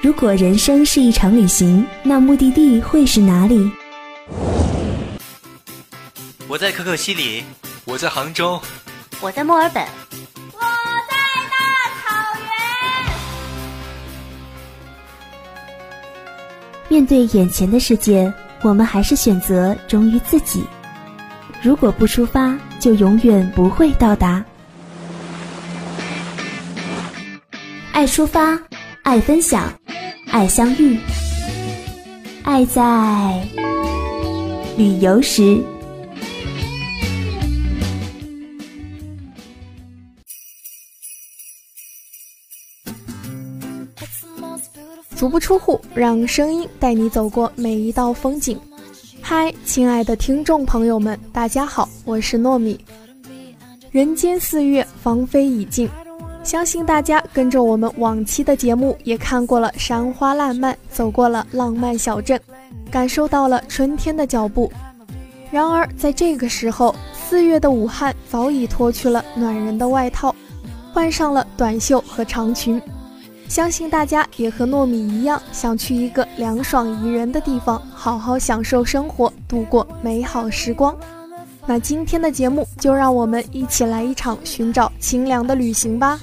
如果人生是一场旅行，那目的地会是哪里？我在可可西里，我在杭州，我在墨尔本，我在大草原。面对眼前的世界，我们还是选择忠于自己。如果不出发，就永远不会到达。爱出发，爱分享，爱相遇，爱在旅游时。足不出户，让声音带你走过每一道风景。嗨，亲爱的听众朋友们，大家好，我是糯米。人间四月，芳菲已尽。相信大家跟着我们往期的节目，也看过了山花烂漫，走过了浪漫小镇，感受到了春天的脚步。然而，在这个时候，四月的武汉早已脱去了暖人的外套，换上了短袖和长裙。相信大家也和糯米一样，想去一个凉爽宜人的地方，好好享受生活，度过美好时光。那今天的节目，就让我们一起来一场寻找清凉的旅行吧。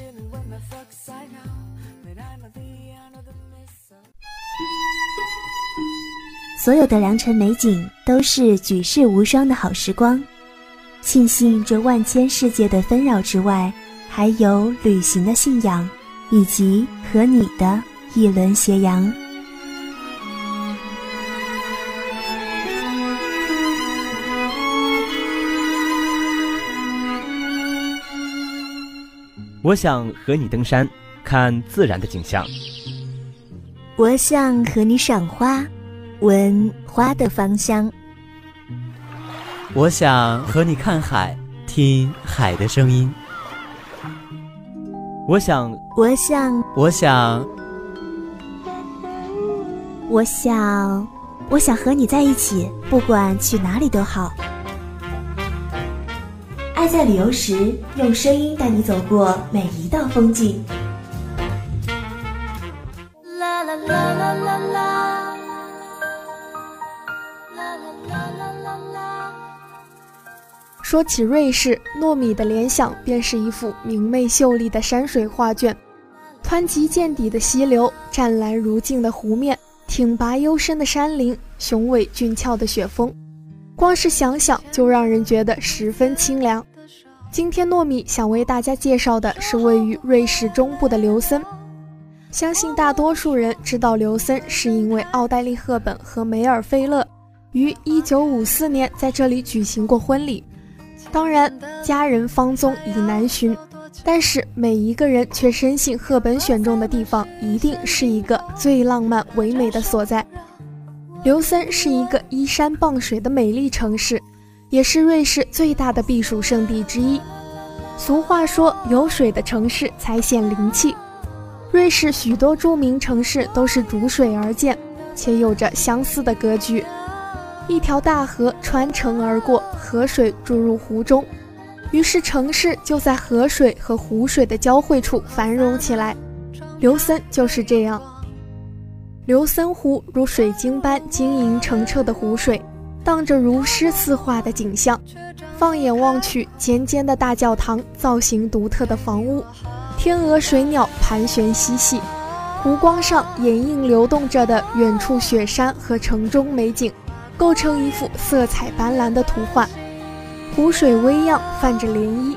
所有的良辰美景都是举世无双的好时光，庆幸这万千世界的纷扰之外，还有旅行的信仰，以及和你的一轮斜阳。我想和你登山，看自然的景象。我想和你赏花。闻花的芳香，我想和你看海，听海的声音。我想，我想，我想，我想，我想和你在一起，不管去哪里都好。爱在旅游时，用声音带你走过每一道风景。说起瑞士，糯米的联想便是一幅明媚秀丽的山水画卷，湍急见底的溪流，湛蓝如镜的湖面，挺拔幽深的山林，雄伟俊俏的雪峰，光是想想就让人觉得十分清凉。今天糯米想为大家介绍的是位于瑞士中部的琉森，相信大多数人知道琉森是因为奥黛丽·赫本和梅尔菲勒于1954年在这里举行过婚礼。当然，家人芳踪已难寻，但是每一个人却深信赫本选中的地方一定是一个最浪漫唯美的所在。琉森是一个依山傍水的美丽城市，也是瑞士最大的避暑胜地之一。俗话说，有水的城市才显灵气。瑞士许多著名城市都是逐水而建，且有着相似的格局。一条大河穿城而过，河水注入湖中，于是城市就在河水和湖水的交汇处繁荣起来。琉森就是这样。琉森湖如水晶般晶莹澄澈的湖水，荡着如诗似画的景象。放眼望去，尖尖的大教堂，造型独特的房屋，天鹅水鸟盘旋嬉戏，湖光上掩映流动着的远处雪山和城中美景。构成一幅色彩斑斓的图画，湖水微漾，泛着涟漪。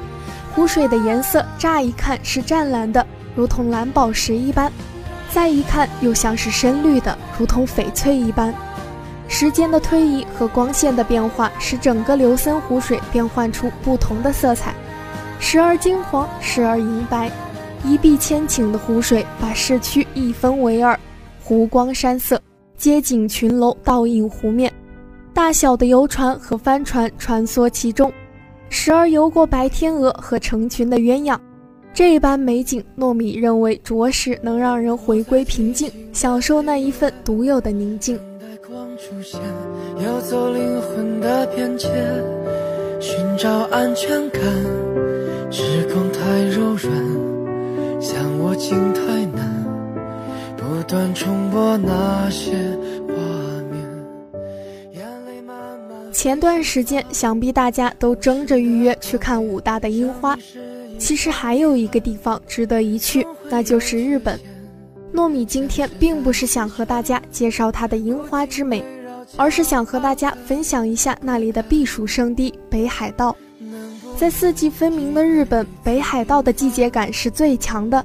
湖水的颜色乍一看是湛蓝的，如同蓝宝石一般；再一看又像是深绿的，如同翡翠一般。时间的推移和光线的变化，使整个琉森湖水变换出不同的色彩，时而金黄，时而银白。一碧千顷的湖水把市区一分为二，湖光山色，街景群楼倒映湖面。大小的游船和帆船穿梭其中，时而游过白天鹅和成群的鸳鸯。这般美景，糯米认为着实能让人回归平静，享受那一份独有的宁静。游走灵魂的边界，寻找安全感。时空太柔软，想我竟太难。不断重播那些前段时间，想必大家都争着预约去看武大的樱花。其实还有一个地方值得一去，那就是日本。糯米今天并不是想和大家介绍它的樱花之美，而是想和大家分享一下那里的避暑胜地北海道。在四季分明的日本，北海道的季节感是最强的。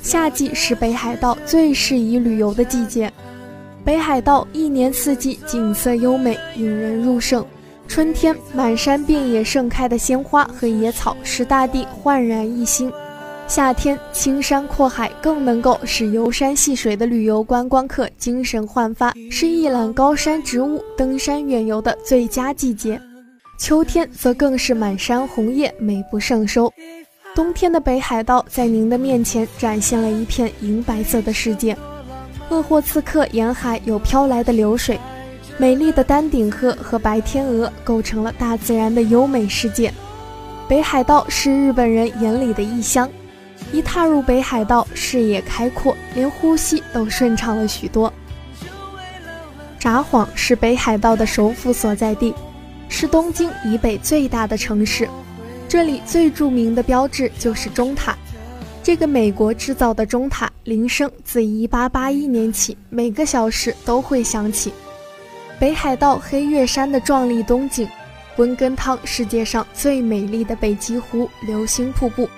夏季是北海道最适宜旅游的季节，北海道一年四季景色优美，引人入胜。春天，满山遍野盛开的鲜花和野草使大地焕然一新；夏天，青山阔海更能够使游山戏水的旅游观光客精神焕发，是一览高山植物、登山远游的最佳季节。秋天则更是满山红叶，美不胜收。冬天的北海道在您的面前展现了一片银白色的世界，鄂霍次克沿海有飘来的流水，美丽的丹顶鹤和白天鹅构成了大自然的优美世界。北海道是日本人眼里的异乡，一踏入北海道，视野开阔，连呼吸都顺畅了许多。札幌是北海道的首府所在地，是东京以北最大的城市。这里最著名的标志就是钟塔，这个美国制造的钟塔铃声自1881年起每个小时都会响起。北海道黑岳山的壮丽冬景，温根汤世界上最美丽的北极湖流星瀑布，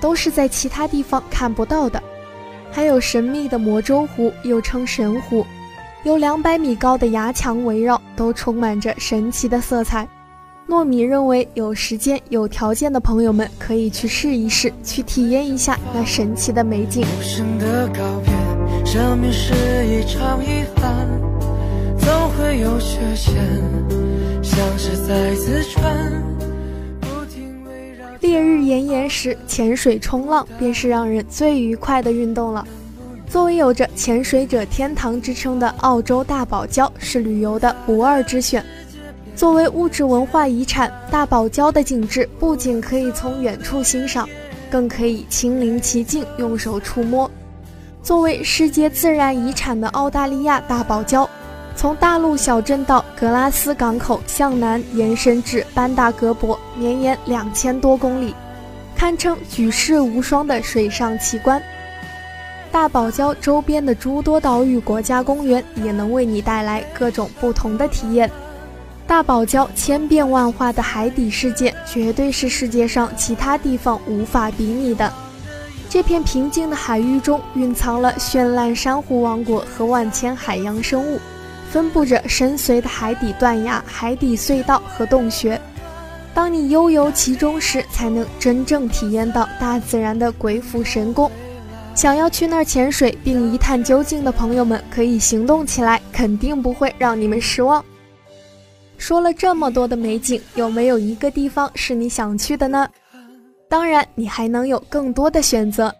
都是在其他地方看不到的。还有神秘的魔州湖，又称神湖，由两百米高的崖墙围绕，都充满着神奇的色彩。糯米认为，有时间、有条件的朋友们可以去试一试，去体验一下那神奇的美景。无声的告别，生命是一场遗憾，总会有缺陷，像是在自传。烈日炎炎时，潜水冲浪便是让人最愉快的运动了。作为有着“潜水者天堂”之称的澳洲大堡礁，是旅游的不二之选。作为物质文化遗产，大堡礁的景致不仅可以从远处欣赏，更可以亲临其境，用手触摸。作为世界自然遗产的澳大利亚大堡礁，从大陆小镇到格拉斯港口向南延伸至班达格博，绵延两千多公里，堪称举世无双的水上奇观。大堡礁周边的诸多岛屿国家公园也能为你带来各种不同的体验。大堡礁千变万化的海底世界，绝对是世界上其他地方无法比拟的。这片平静的海域中，蕴藏了绚烂珊瑚王国和万千海洋生物，分布着深邃的海底断崖、海底隧道和洞穴。当你悠游其中时，才能真正体验到大自然的鬼斧神工。想要去那儿潜水并一探究竟的朋友们，可以行动起来，肯定不会让你们失望。说了这么多的美景，有没有一个地方是你想去的呢？当然，你还能有更多的选择。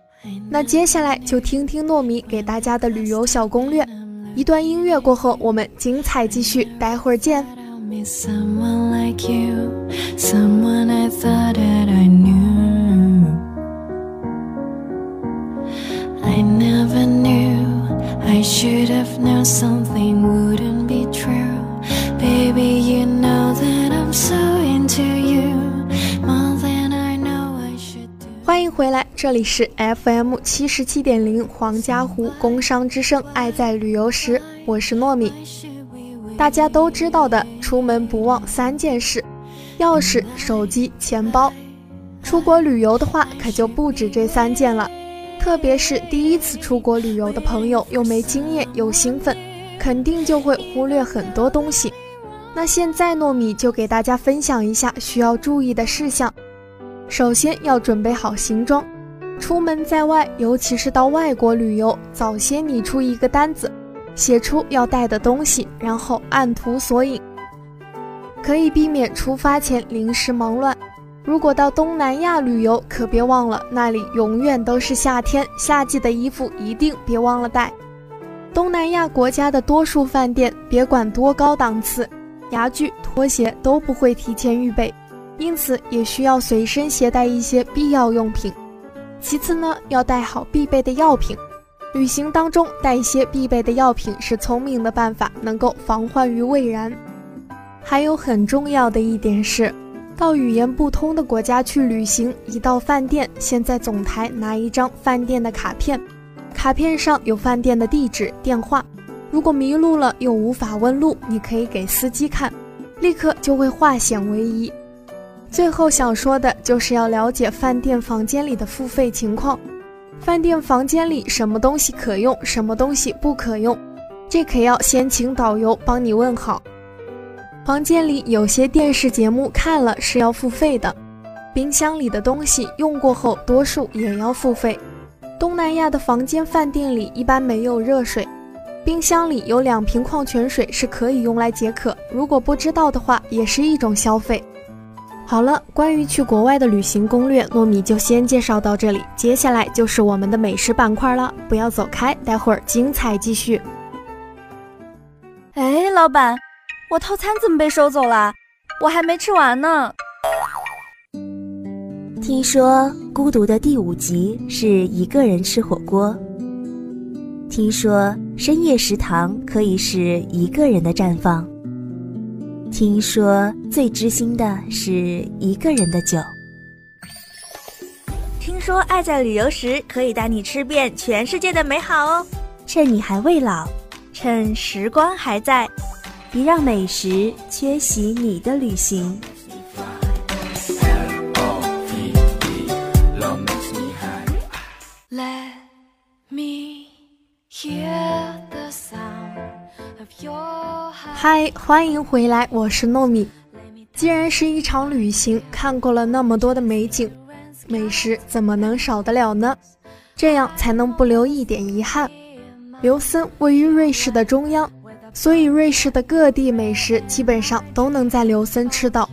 那接下来就听听糯米给大家的旅游小攻略。一段音乐过后，我们精彩继续，待会儿见。欢迎回来，这里是 FM 七十七点零黄家湖工商之声，爱在旅游时，我是糯米。大家都知道的，出门不忘三件事：钥匙、手机、钱包。出国旅游的话，可就不止这三件了。特别是第一次出国旅游的朋友，又没经验又兴奋，肯定就会忽略很多东西。那现在糯米就给大家分享一下需要注意的事项。首先要准备好行装，出门在外，尤其是到外国旅游，早先拟出一个单子，写出要带的东西，然后按图索引，可以避免出发前临时忙乱。如果到东南亚旅游，可别忘了那里永远都是夏天，夏季的衣服一定别忘了带。东南亚国家的多数饭店，别管多高档次。牙具、拖鞋都不会提前预备，因此也需要随身携带一些必要用品。其次呢，要带好必备的药品，旅行当中带一些必备的药品是聪明的办法，能够防患于未然。还有很重要的一点是，到语言不通的国家去旅行，一到饭店，先在总台拿一张饭店的卡片，卡片上有饭店的地址、电话。如果迷路了又无法问路，你可以给司机看，立刻就会化险为夷。最后想说的就是要了解饭店房间里的付费情况。饭店房间里什么东西可用，什么东西不可用，这可要先请导游帮你问好。房间里有些电视节目看了是要付费的，冰箱里的东西用过后多数也要付费。东南亚的房间饭店里一般没有热水，冰箱里有两瓶矿泉水是可以用来解渴，如果不知道的话也是一种消费。好了，关于去国外的旅行攻略，糯米就先介绍到这里。接下来就是我们的美食板块了，不要走开，待会儿精彩继续。哎，老板，我套餐怎么被收走了？我还没吃完呢。听说《孤独》的第五集是一个人吃火锅。听说深夜食堂可以是一个人的绽放。听说最知心的是一个人的酒。听说爱在旅游时可以带你吃遍全世界的美好哦。趁你还未老，趁时光还在，别让美食缺席你的旅行。嗨，欢迎回来，我是糯米。既然是一场旅行，看过了那么多的美景，美食怎么能少得了呢？这样才能不留一点遗憾。刘森位于瑞士的中央，所以瑞士的各地美食基本上都能在刘森吃到。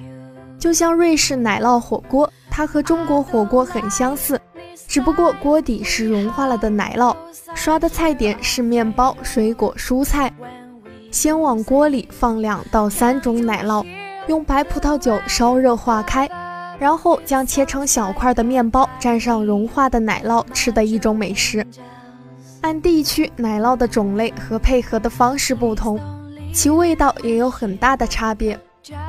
就像瑞士奶酪火锅，它和中国火锅很相似，只不过锅底是融化了的奶酪，刷的菜点是面包、水果、蔬菜。先往锅里放两到三种奶酪，用白葡萄酒烧热化开，然后将切成小块的面包蘸上融化的奶酪吃的一种美食。按地区奶酪的种类和配合的方式不同，其味道也有很大的差别。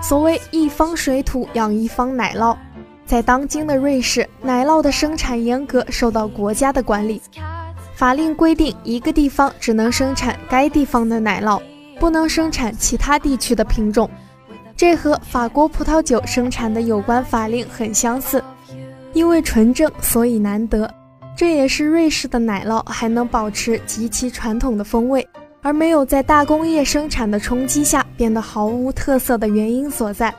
所谓一方水土养一方奶酪，在当今的瑞士，奶酪的生产严格受到国家的管理，法令规定一个地方只能生产该地方的奶酪。不能生产其他地区的品种，这和法国葡萄酒生产的有关法令很相似。因为纯正，所以难得。这也是瑞士的奶酪还能保持极其传统的风味，而没有在大工业生产的冲击下变得毫无特色的原因所在。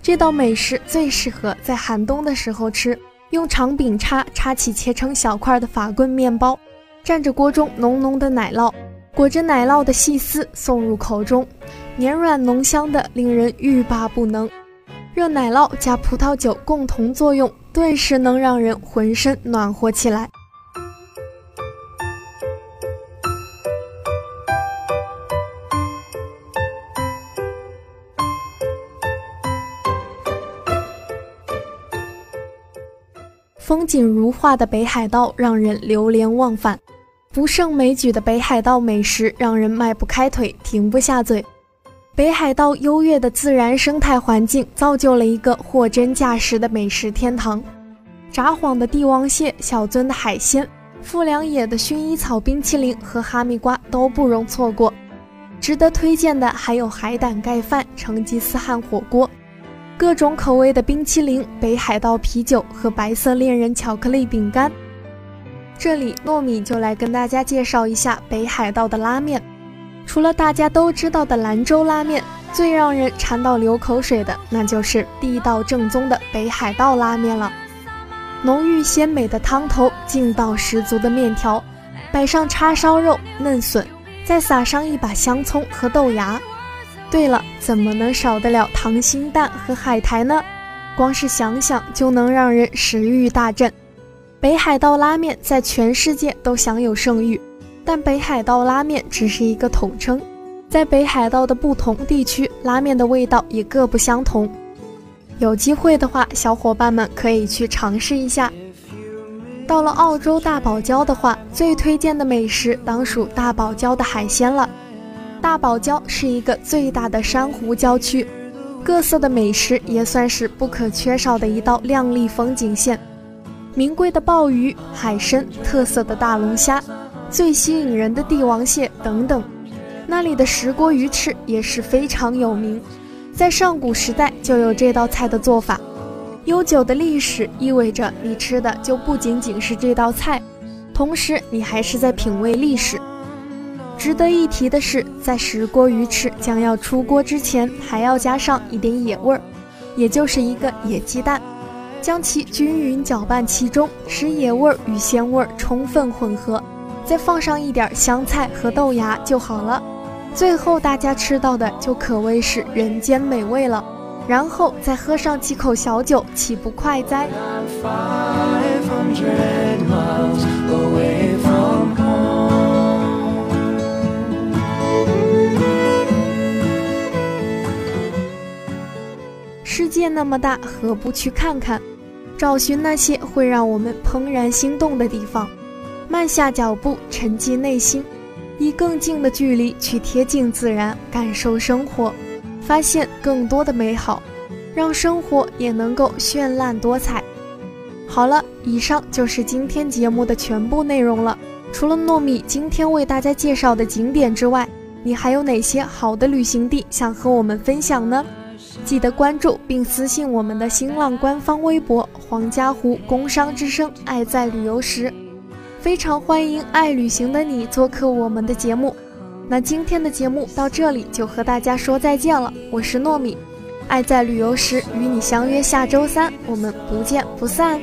这道美食最适合在寒冬的时候吃，用长柄叉叉起切成小块的法棍面包，蘸着锅中浓浓的奶酪。裹着奶酪的细丝送入口中，绵软浓香的，令人欲罢不能。热奶酪加葡萄酒共同作用，顿时能让人浑身暖和起来。风景如画的北海道让人流连忘返。不胜枚举的北海道美食让人迈不开腿、停不下嘴。北海道优越的自然生态环境造就了一个货真价实的美食天堂。札幌的帝王蟹、小樽的海鲜、富良野的薰衣草冰淇淋和哈密瓜都不容错过。值得推荐的还有海胆盖饭、成吉思汗火锅、各种口味的冰淇淋、北海道啤酒和白色恋人巧克力饼干。这里糯米就来跟大家介绍一下北海道的拉面。除了大家都知道的兰州拉面，最让人馋到流口水的，那就是地道正宗的北海道拉面了。浓郁鲜美的汤头，劲道十足的面条，摆上叉烧肉、嫩笋，再撒上一把香葱和豆芽。对了，怎么能少得了溏心蛋和海苔呢？光是想想就能让人食欲大振。北海道拉面在全世界都享有盛誉，但北海道拉面只是一个统称，在北海道的不同地区，拉面的味道也各不相同。有机会的话，小伙伴们可以去尝试一下。到了澳洲大堡礁的话，最推荐的美食当属大堡礁的海鲜了。大堡礁是一个最大的珊瑚礁区，各色的美食也算是不可缺少的一道亮丽风景线。名贵的鲍鱼、海参、特色的大龙虾、最吸引人的帝王蟹等等。那里的石锅鱼翅也是非常有名，在上古时代就有这道菜的做法。悠久的历史意味着你吃的就不仅仅是这道菜，同时你还是在品味历史。值得一提的是，在石锅鱼翅将要出锅之前，还要加上一点野味儿，也就是一个野鸡蛋，将其均匀搅拌其中，使野味儿与鲜味儿充分混合，再放上一点香菜和豆芽就好了。最后大家吃到的就可谓是人间美味了。然后再喝上几口小酒，岂不快哉？世界那么大，何不去看看？找寻那些会让我们怦然心动的地方，慢下脚步，沉寂内心，以更近的距离去贴近自然，感受生活。发现更多的美好，让生活也能够绚烂多彩。好了，以上就是今天节目的全部内容了。除了糯米今天为大家介绍的景点之外，你还有哪些好的旅行地想和我们分享呢？记得关注并私信我们的新浪官方微博“黄家湖工商之声爱在旅游时”，非常欢迎爱旅行的你做客我们的节目。那今天的节目到这里就和大家说再见了，我是糯米，爱在旅游时与你相约下周三，我们不见不散。